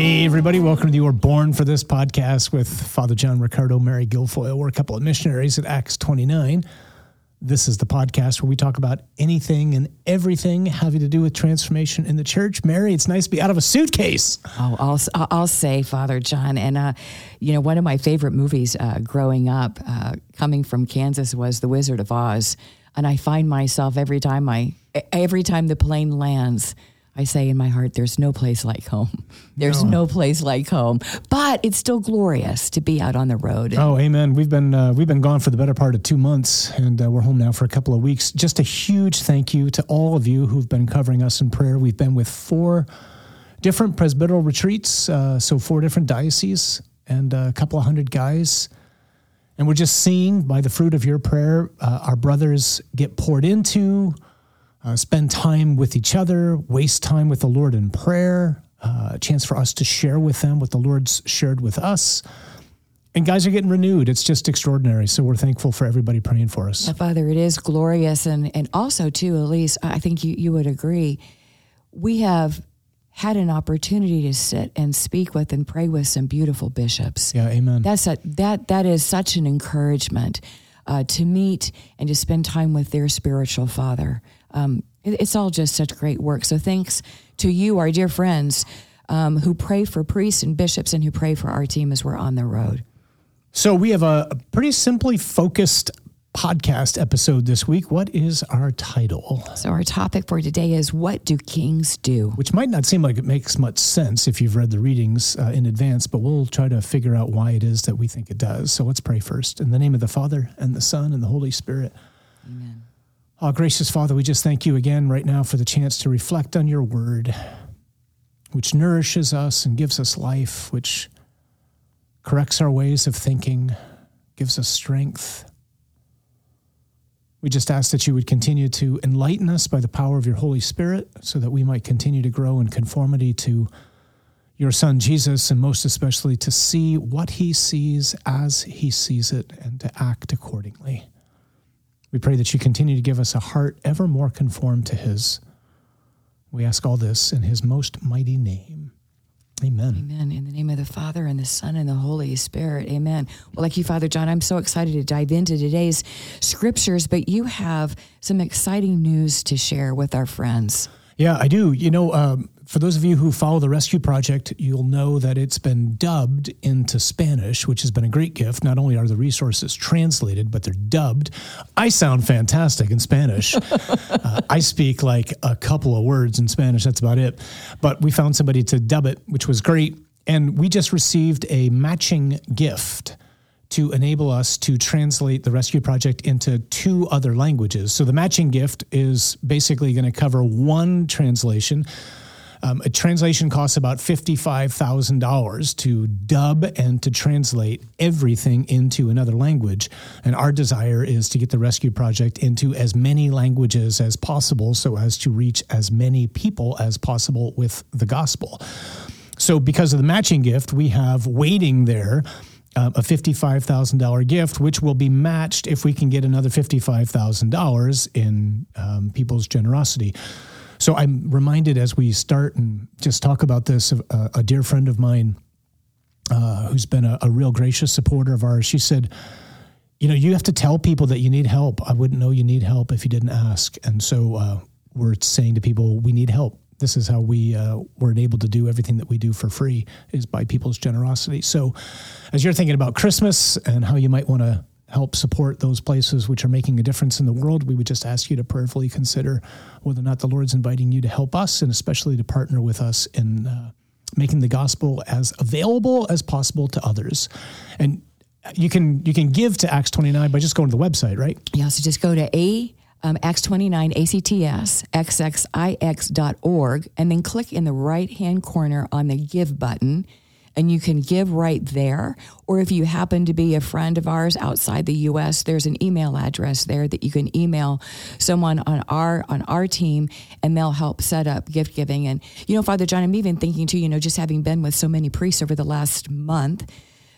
Hey, everybody, welcome to the You Are Born for This podcast with Father John Riccardo, Mary Guilfoyle. We're a couple of missionaries at Acts 29. This is the podcast where we talk about anything and everything having to do with transformation in the church. Mary, it's nice to be out of a suitcase. Oh, I'll, I'll say, Father John. And, uh, you know, one of my favorite movies uh, growing up, uh, coming from Kansas, was The Wizard of Oz. And I find myself every time I, every time the plane lands, I say in my heart, there's no place like home. There's no, no place like home. But it's still glorious to be out on the road. Oh, amen. We've been uh, we've been gone for the better part of two months, and uh, we're home now for a couple of weeks. Just a huge thank you to all of you who've been covering us in prayer. We've been with four different presbyteral retreats, uh, so four different dioceses, and a couple of hundred guys. And we're just seeing by the fruit of your prayer, uh, our brothers get poured into uh, spend time with each other, waste time with the Lord in prayer, uh, a chance for us to share with them what the Lord's shared with us. And guys are getting renewed. It's just extraordinary. So we're thankful for everybody praying for us. Father, it is glorious. And, and also, too, Elise, I think you, you would agree, we have had an opportunity to sit and speak with and pray with some beautiful bishops. Yeah, amen. That's a, that, that is such an encouragement uh, to meet and to spend time with their spiritual father um, it, it's all just such great work. So thanks to you, our dear friends, um, who pray for priests and bishops and who pray for our team as we're on the road. So we have a, a pretty simply focused podcast episode this week. What is our title? So, our topic for today is What Do Kings Do? Which might not seem like it makes much sense if you've read the readings uh, in advance, but we'll try to figure out why it is that we think it does. So, let's pray first. In the name of the Father, and the Son, and the Holy Spirit. Amen. Oh, gracious Father, we just thank you again right now for the chance to reflect on your word, which nourishes us and gives us life, which corrects our ways of thinking, gives us strength. We just ask that you would continue to enlighten us by the power of your Holy Spirit so that we might continue to grow in conformity to your Son Jesus, and most especially to see what he sees as he sees it and to act accordingly. We pray that you continue to give us a heart ever more conformed to His. We ask all this in His most mighty name. Amen. Amen. In the name of the Father and the Son and the Holy Spirit. Amen. Well, like you, Father John, I'm so excited to dive into today's scriptures, but you have some exciting news to share with our friends. Yeah, I do. You know, um, for those of you who follow the Rescue Project, you'll know that it's been dubbed into Spanish, which has been a great gift. Not only are the resources translated, but they're dubbed. I sound fantastic in Spanish. uh, I speak like a couple of words in Spanish, that's about it. But we found somebody to dub it, which was great. And we just received a matching gift to enable us to translate the Rescue Project into two other languages. So the matching gift is basically going to cover one translation um, a translation costs about $55,000 to dub and to translate everything into another language. And our desire is to get the Rescue Project into as many languages as possible so as to reach as many people as possible with the gospel. So, because of the matching gift, we have waiting there. Uh, a $55,000 gift, which will be matched if we can get another $55,000 in um, people's generosity. So I'm reminded as we start and just talk about this, a, a dear friend of mine uh, who's been a, a, real gracious supporter of ours, she said, you know, you have to tell people that you need help. I wouldn't know you need help if you didn't ask. And so uh, we're saying to people, we need help. This is how we uh, were able to do everything that we do for free is by people's generosity. So, as you're thinking about Christmas and how you might want to help support those places which are making a difference in the world, we would just ask you to prayerfully consider whether or not the Lord's inviting you to help us and especially to partner with us in uh, making the gospel as available as possible to others. And you can you can give to Acts 29 by just going to the website, right? Yeah, so just go to A um, Acts 29 ACTS xxix.org and then click in the right hand corner on the give button and you can give right there. Or if you happen to be a friend of ours outside the US, there's an email address there that you can email someone on our on our team and they'll help set up gift giving. And you know, Father John, I'm even thinking too, you know, just having been with so many priests over the last month,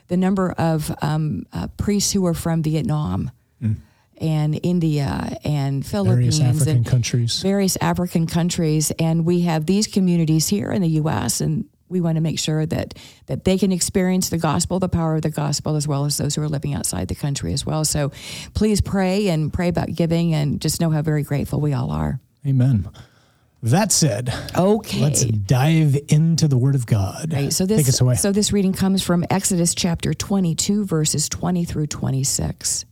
the number of um, uh, priests who are from Vietnam. Mm and India and Philippines various African and countries. Various African countries. And we have these communities here in the US and we want to make sure that that they can experience the gospel, the power of the gospel, as well as those who are living outside the country as well. So please pray and pray about giving, and just know how very grateful we all are. Amen. That said, okay, let's dive into the Word of God. Right. So this, so this reading comes from Exodus chapter 22, verses 20 through 26.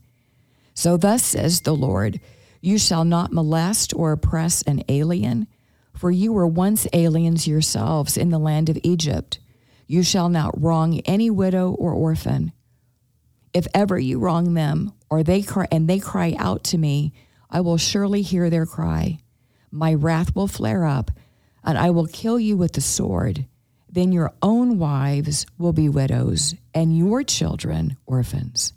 So thus says the Lord, you shall not molest or oppress an alien, for you were once aliens yourselves in the land of Egypt. You shall not wrong any widow or orphan. If ever you wrong them, or they cry, and they cry out to me, I will surely hear their cry my wrath will flare up, and I will kill you with the sword. Then your own wives will be widows, and your children orphans.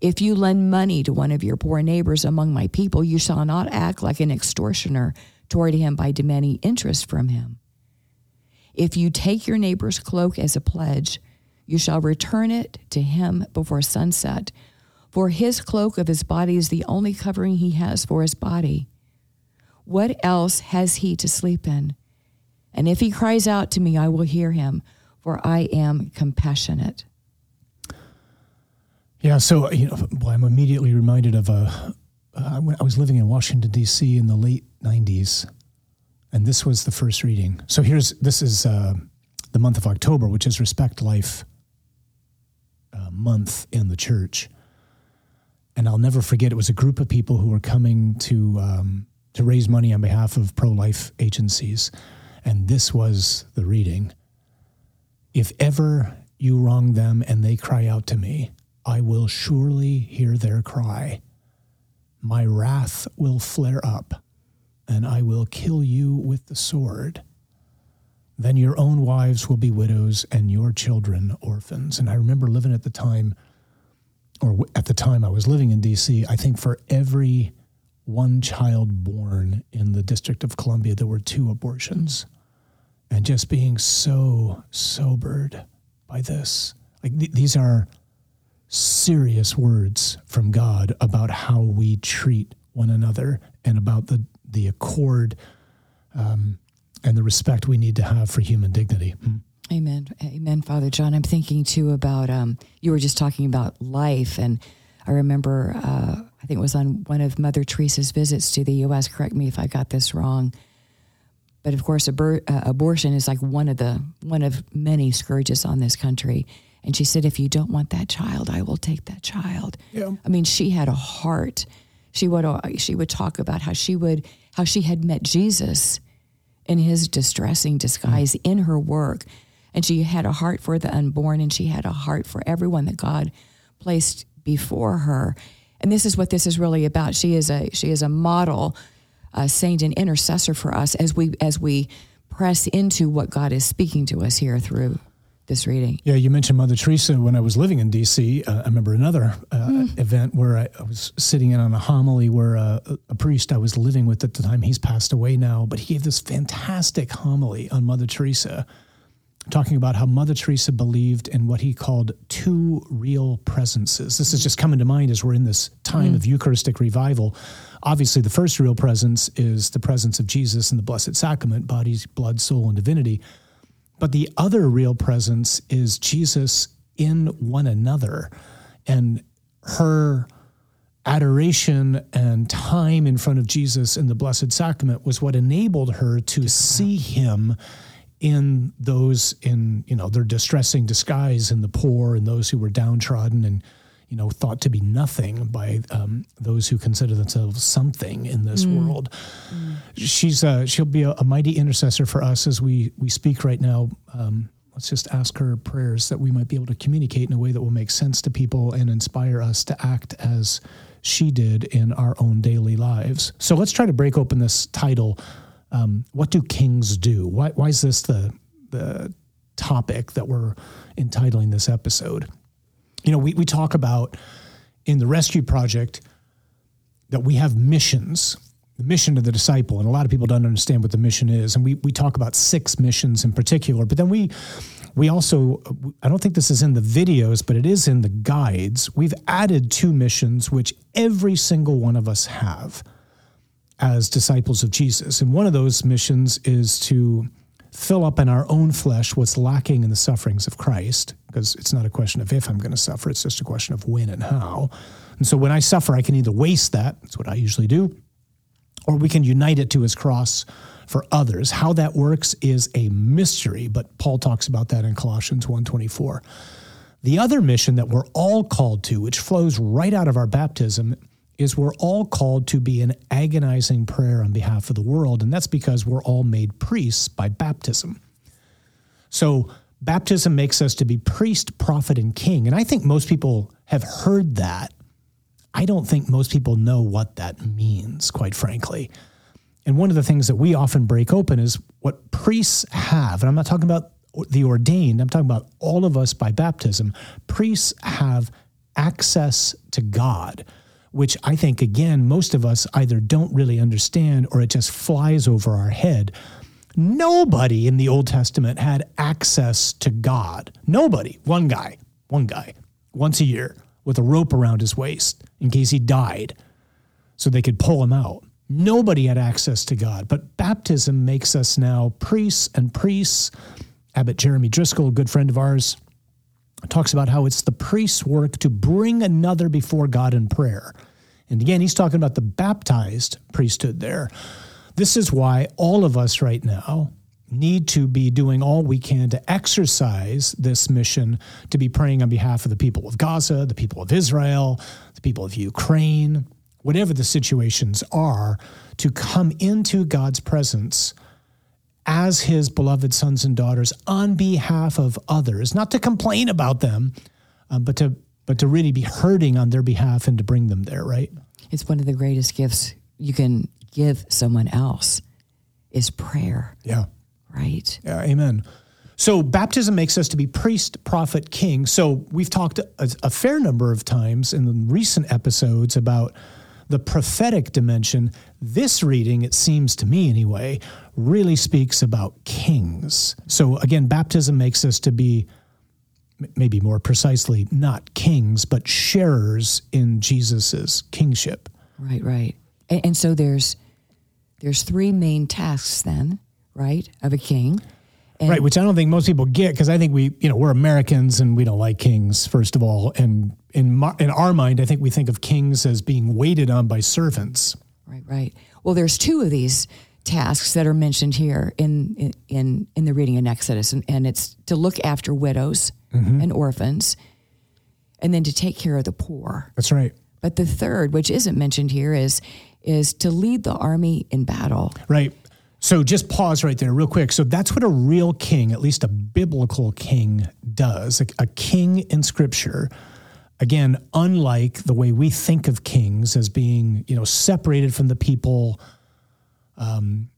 If you lend money to one of your poor neighbors among my people, you shall not act like an extortioner toward him by demanding interest from him. If you take your neighbor's cloak as a pledge, you shall return it to him before sunset, for his cloak of his body is the only covering he has for his body. What else has he to sleep in? And if he cries out to me, I will hear him, for I am compassionate. Yeah, so you know, I'm immediately reminded of a. Uh, I was living in Washington D.C. in the late '90s, and this was the first reading. So here's this is uh, the month of October, which is Respect Life uh, month in the church, and I'll never forget. It was a group of people who were coming to um, to raise money on behalf of pro life agencies. And this was the reading If ever you wrong them and they cry out to me, I will surely hear their cry. My wrath will flare up, and I will kill you with the sword. Then your own wives will be widows, and your children orphans. And I remember living at the time, or at the time I was living in DC, I think for every one child born in the District of Columbia, there were two abortions. And just being so sobered by this. Like th- these are serious words from God about how we treat one another and about the, the accord um, and the respect we need to have for human dignity. Hmm. Amen. Amen, Father John. I'm thinking too about, um, you were just talking about life and I remember, uh, I think it was on one of Mother Teresa's visits to the U.S. Correct me if I got this wrong. But of course, abor- uh, abortion is like one of the one of many scourges on this country. And she said, "If you don't want that child, I will take that child." Yeah. I mean, she had a heart. She would uh, she would talk about how she would how she had met Jesus in his distressing disguise mm. in her work, and she had a heart for the unborn, and she had a heart for everyone that God placed before her. And this is what this is really about. She is a she is a model a saint and intercessor for us as we as we press into what God is speaking to us here through this reading. Yeah, you mentioned Mother Teresa. When I was living in D.C., uh, I remember another uh, mm. event where I, I, was sitting in on a homily where uh, a priest I was living with at the time, he's passed away now, but he gave this fantastic homily on Mother Teresa talking about how Mother Teresa believed in what he called two real presences. This is just coming to mind as we're in this time mm. of Eucharistic revival. Obviously, the first real presence is the presence of Jesus in the Blessed Sacrament, body, blood, soul, and divinity. But the other real presence is Jesus in one another. And her adoration and time in front of Jesus in the Blessed Sacrament was what enabled her to see him in those in you know their distressing disguise in the poor and those who were downtrodden and you know thought to be nothing by um, those who consider themselves something in this mm. world. Mm. She's uh, she'll be a, a, mighty intercessor for us as we we speak right now. Um, let's just ask her prayers that we might be able to communicate in a way that will make sense to people and inspire us to act as she did in our own daily lives. So let's try to break open this title um, what do kings do? Why, why is this the, the topic that we're entitling this episode? You know, we, we talk about in the Rescue Project that we have missions, the mission of the disciple, and a lot of people don't understand what the mission is. And we, we talk about six missions in particular, but then we we also I don't think this is in the videos, but it is in the guides. We've added two missions which every single one of us have as disciples of Jesus. And one of those missions is to fill up in our own flesh what's lacking in the sufferings of Christ, because it's not a question of if I'm going to suffer, it's just a question of when and how. And so when I suffer, I can either waste that, that's what I usually do, or we can unite it to his cross for others. How that works is a mystery, but Paul talks about that in Colossians 1:24. The other mission that we're all called to, which flows right out of our baptism, is we're all called to be an agonizing prayer on behalf of the world, and that's because we're all made priests by baptism. So baptism makes us to be priest, prophet, and king. And I think most people have heard that. I don't think most people know what that means, quite frankly. And one of the things that we often break open is what priests have. And I'm not talking about the ordained, I'm talking about all of us by baptism. Priests have access to God which I think, again, most of us either don't really understand or it just flies over our head. Nobody in the Old Testament had access to God. Nobody. One guy, one guy, once a year with a rope around his waist in case he died so they could pull him out. Nobody had access to God. But baptism makes us now priests and priests. Abbot Jeremy Driscoll, a good friend of ours, talks about how it's the priest's work to bring another before God in prayer. And again, he's talking about the baptized priesthood there. This is why all of us right now need to be doing all we can to exercise this mission to be praying on behalf of the people of Gaza, the people of Israel, the people of Ukraine, whatever the situations are, to come into God's presence as his beloved sons and daughters on behalf of others, not to complain about them, uh, but to but to really be hurting on their behalf and to bring them there, right? It's one of the greatest gifts you can give someone else is prayer. Yeah. Right? Yeah, amen. So baptism makes us to be priest, prophet, king. So we've talked a, a fair number of times in the recent episodes about the prophetic dimension, this reading, it seems to me anyway, really speaks about kings. So again, baptism makes us to be maybe more precisely not kings but sharers in Jesus's kingship. Right, right. And, and so there's there's three main tasks then, right, of a king. And right, which I don't think most people get because I think we, you know, we're Americans and we don't like kings first of all, and in my, in our mind, I think we think of kings as being waited on by servants. Right, right. Well, there's two of these tasks that are mentioned here in in in the reading in Exodus, and, and it's to look after widows mm-hmm. and orphans, and then to take care of the poor. That's right. But the third, which isn't mentioned here, is is to lead the army in battle. Right. So just pause right there, real quick. So that's what a real king, at least a biblical king, does. A, a king in Scripture again, unlike the way we think of kings as being, you know, separated from the people, um,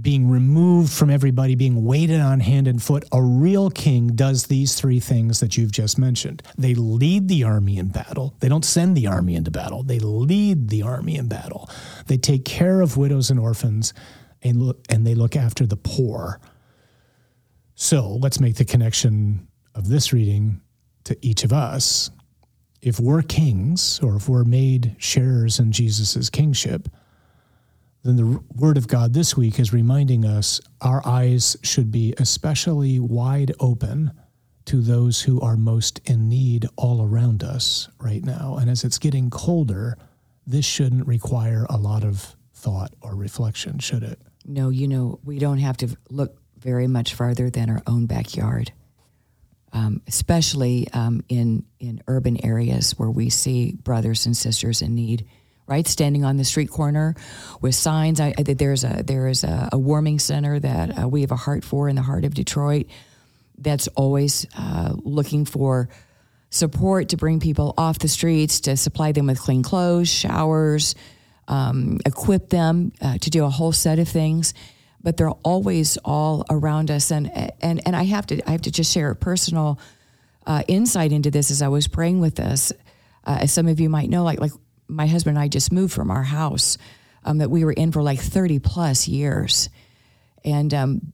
being removed from everybody, being waited on hand and foot, a real king does these three things that you've just mentioned. They lead the army in battle. They don't send the army into battle. They lead the army in battle. They take care of widows and orphans, and look, and they look after the poor. So let's make the connection of this reading to each of us if we're kings or if we're made sharers in Jesus' kingship, then the word of God this week is reminding us our eyes should be especially wide open to those who are most in need all around us right now. And as it's getting colder, this shouldn't require a lot of thought or reflection, should it? No, you know, we don't have to look very much farther than our own backyard um, especially um, in in urban areas where we see brothers and sisters in need. Right, standing on the street corner with signs. I, there's a there is a, a warming center that uh, we have a heart for in the heart of Detroit. That's always uh, looking for support to bring people off the streets, to supply them with clean clothes, showers, um, equip them uh, to do a whole set of things but they're always all around us. And and and I have to I have to just share a personal uh, insight into this as I was praying with this. Uh, as some of you might know, like like my husband and I just moved from our house um, that we were in for like thirty plus years, and um,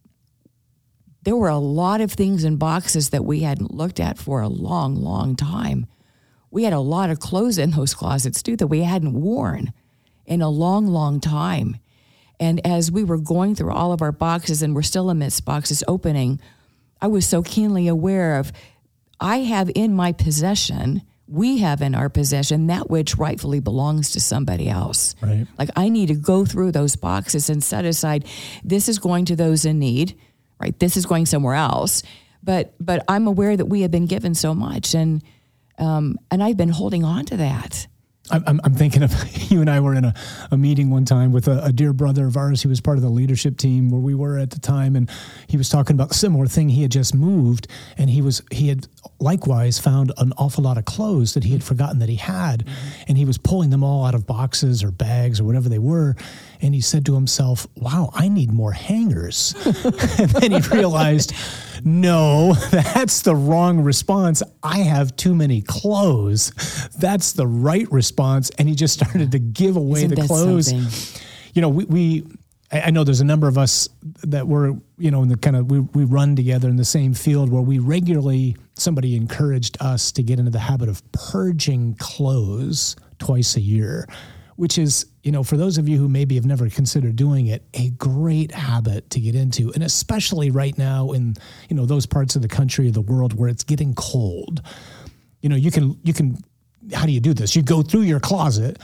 there were a lot of things in boxes that we hadn't looked at for a long, long time. We had a lot of clothes in those closets too that we hadn't worn in a long, long time And as we were going through all of our boxes and we're still amidst boxes opening, I was so keenly aware of I have in my possession, we have in our possession that which rightfully belongs to somebody else. Right. Like I need to go through those boxes and set aside this is going to those in need, right? This is going somewhere else. But but I'm aware that we have been given so much and um, and I've been holding on to that. I'm, I'm thinking of you and I were in a, a meeting one time with a, a, dear brother of ours. He was part of the leadership team where we were at the time, and he was talking about a similar thing. He had just moved, and he was he had likewise found an awful lot of clothes that he had forgotten that he had, mm-hmm. and he was pulling them all out of boxes or bags or whatever they were, and he said to himself, "Wow, I need more hangers," and then he realized no, that's the wrong response. I have too many clothes. That's the right response. And he just started to give away Isn't the clothes. Something? You know, we, we, I know there's a number of us that were, you know, in the kind of, we, we run together in the same field where we regularly, somebody encouraged us to get into the habit of purging clothes twice a year which is, you know, for those of you who maybe have never considered doing it, a great habit to get into. And especially right now in, you know, those parts of the country or the world where it's getting cold. You know, you can, you can, how do you do this? You go through your closet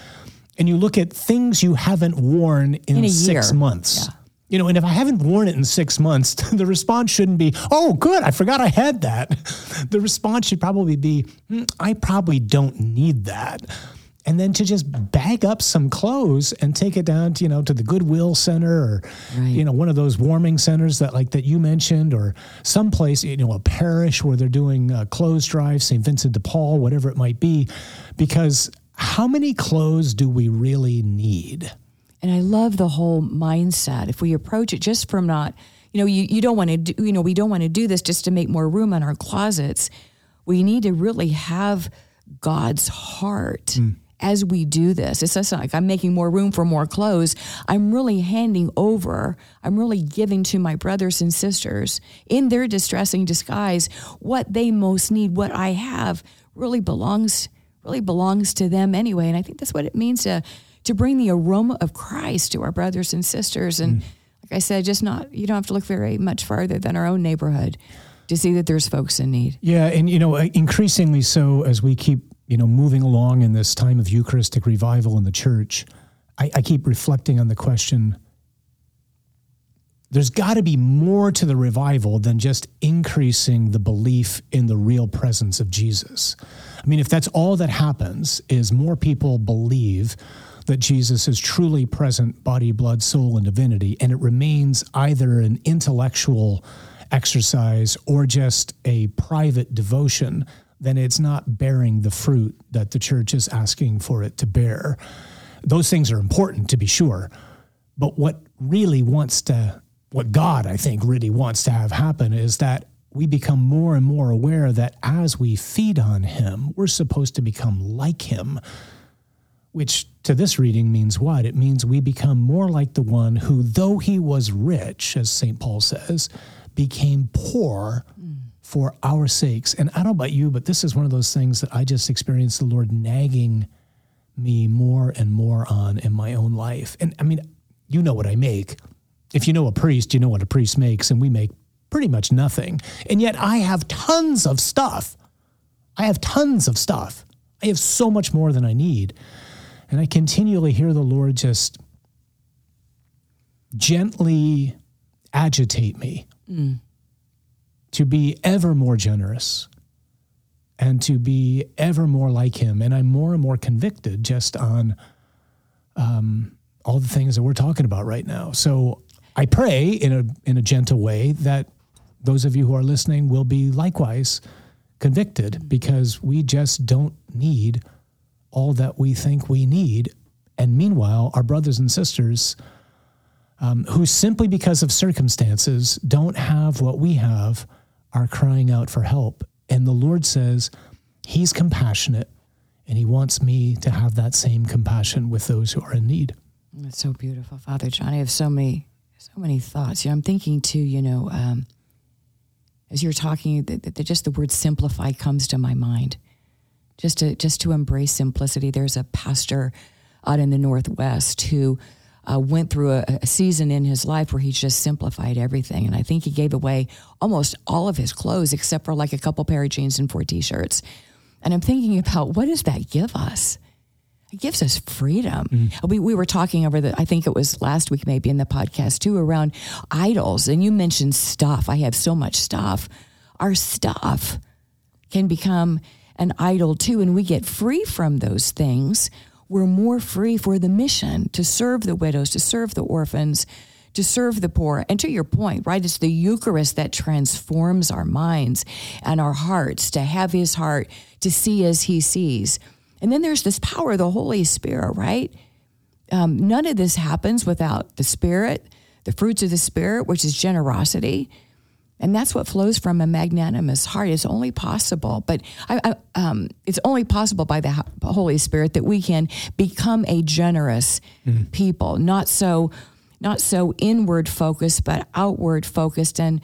and you look at things you haven't worn in, in six year. months. Yeah. You know, and if I haven't worn it in six months, the response shouldn't be, oh, good, I forgot I had that. The response should probably be, mm, I probably don't need that and then to just bag up some clothes and take it down to you know to the goodwill center or right. you know one of those warming centers that like that you mentioned or someplace you know a parish where they're doing uh, clothes drives st vincent de paul whatever it might be because how many clothes do we really need? And i love the whole mindset. If we approach it just from not you know you, you don't want to do you know we don't want to do this just to make more room in our closets. We need to really have god's heart. Mm as we do this. It's just like I'm making more room for more clothes. I'm really handing over, I'm really giving to my brothers and sisters in their distressing disguise what they most need, what I have really belongs really belongs to them anyway. And I think that's what it means to to bring the aroma of Christ to our brothers and sisters. And mm. like I said, just not you don't have to look very much farther than our own neighborhood to see that there's folks in need. Yeah, and you know, increasingly so as we keep you know, moving along in this time of Eucharistic revival in the church, I, I keep reflecting on the question there's got to be more to the revival than just increasing the belief in the real presence of Jesus. I mean, if that's all that happens, is more people believe that Jesus is truly present, body, blood, soul, and divinity, and it remains either an intellectual exercise or just a private devotion then it's not bearing the fruit that the church is asking for it to bear. Those things are important to be sure. But what really wants to, what God, I think, really wants to have happen is that we become more and more aware that as we feed on Him, we're supposed to become like Him, which to this reading means what? It means we become more like the one who, though he was rich, as St. Paul says, became poor mm. For our sakes. And I don't know about you, but this is one of those things that I just experienced the Lord nagging me more and more on in my own life. And I mean, you know what I make. If you know a priest, you know what a priest makes, and we make pretty much nothing. And yet I have tons of stuff. I have tons of stuff. I have so much more than I need. And I continually hear the Lord just gently agitate me. Mm to be ever more generous and to be ever more like him. And I'm more and more convicted just on um, all the things that we're talking about right now. So I pray in a in a gentle way that those of you who are listening will be likewise convicted because we just don't need all that we think we need. And meanwhile, our brothers and sisters um, who simply because of circumstances don't have what we have are crying out for help. And the Lord says, He's compassionate and He wants me to have that same compassion with those who are in need. That's so beautiful, Father John. I have so many, so many thoughts. You know, I'm thinking too. You know, um, as you're talking, that, that just the word "simplify" comes to my mind. Just to just to embrace simplicity. There's a pastor out in the Northwest who uh, went through a, a season in his life where he just simplified everything. And I think he gave away almost all of his clothes except for like a couple pair of jeans and four t shirts. And I'm thinking about what does that give us? It gives us freedom. Mm. We, we were talking over the, I think it was last week, maybe in the podcast too, around idols. And you mentioned stuff. I have so much stuff. Our stuff can become an idol too. And we get free from those things. We're more free for the mission to serve the widows, to serve the orphans, to serve the poor. And to your point, right, it's the Eucharist that transforms our minds and our hearts to have his heart, to see as he sees and then there's this power of the Holy Spirit, right? Um, none of this happens without the Spirit, the fruits of the Spirit, which is generosity. And that's what flows from a magnanimous heart. It's only possible, but I, I, um, it's only possible by the Holy Spirit that we can become a generous mm. people, not so, not so inward focused, but outward focused. And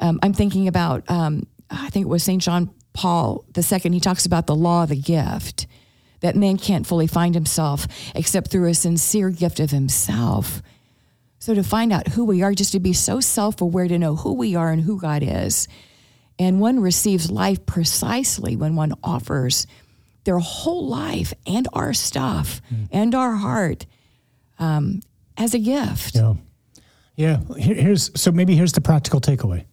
um, I'm thinking about, um, I think it was Saint John Paul II. He talks about the law of the gift, that man can't fully find himself except through a sincere gift of himself. So, to find out who we are, just to be so self aware to know who we are and who God is. And one receives life precisely when one offers their whole life and our stuff mm. and our heart um, as a gift. Yeah. Yeah. Here, here's so maybe here's the practical takeaway.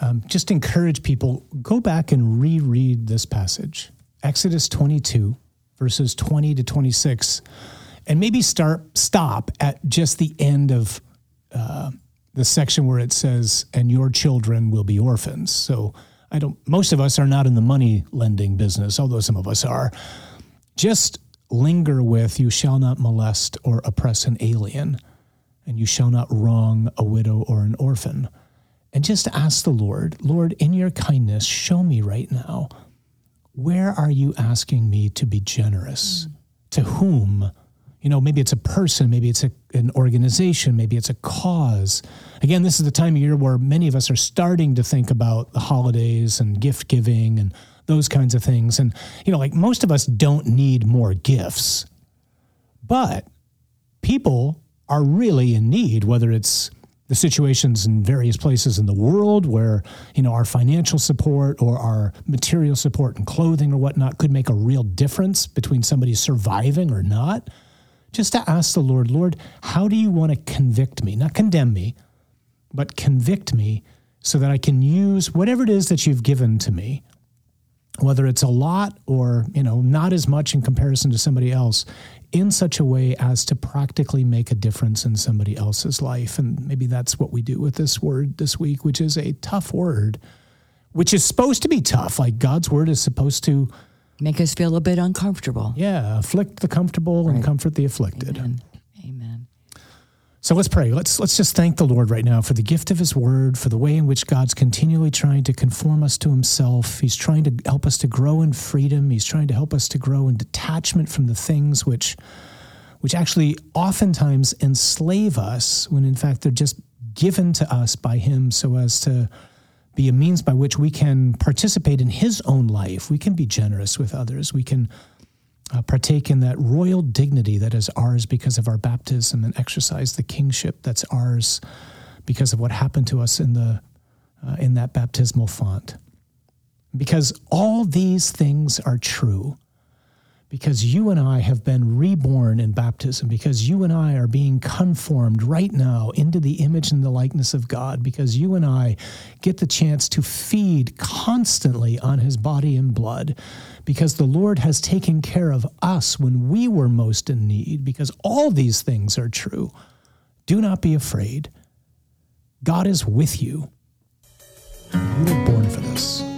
Um, just encourage people go back and reread this passage Exodus 22, verses 20 to 26, and maybe start stop at just the end of uh, the section where it says, "And your children will be orphans." So I don't. Most of us are not in the money lending business, although some of us are. Just linger with, "You shall not molest or oppress an alien, and you shall not wrong a widow or an orphan." And just ask the Lord, Lord, in your kindness, show me right now where are you asking me to be generous? Mm. To whom? You know, maybe it's a person, maybe it's a, an organization, maybe it's a cause. Again, this is the time of year where many of us are starting to think about the holidays and gift giving and those kinds of things. And, you know, like most of us don't need more gifts, but people are really in need, whether it's the situations in various places in the world where you know our financial support or our material support and clothing or whatnot could make a real difference between somebody surviving or not just to ask the lord lord how do you want to convict me not condemn me but convict me so that i can use whatever it is that you've given to me whether it's a lot or you know not as much in comparison to somebody else in such a way as to practically make a difference in somebody else's life. And maybe that's what we do with this word this week, which is a tough word, which is supposed to be tough. Like God's word is supposed to make us feel a bit uncomfortable. Yeah, afflict the comfortable right. and comfort the afflicted. Amen. Amen. So let's pray. Let's let's just thank the Lord right now for the gift of his word, for the way in which God's continually trying to conform us to himself. He's trying to help us to grow in freedom. He's trying to help us to grow in detachment from the things which which actually oftentimes enslave us when in fact they're just given to us by him so as to be a means by which we can participate in his own life. We can be generous with others. We can uh, partake in that royal dignity that is ours because of our baptism and exercise the kingship that's ours because of what happened to us in the uh, in that baptismal font because all these things are true because you and I have been reborn in baptism, because you and I are being conformed right now into the image and the likeness of God, because you and I get the chance to feed constantly on his body and blood, because the Lord has taken care of us when we were most in need, because all these things are true. Do not be afraid. God is with you. You were born for this.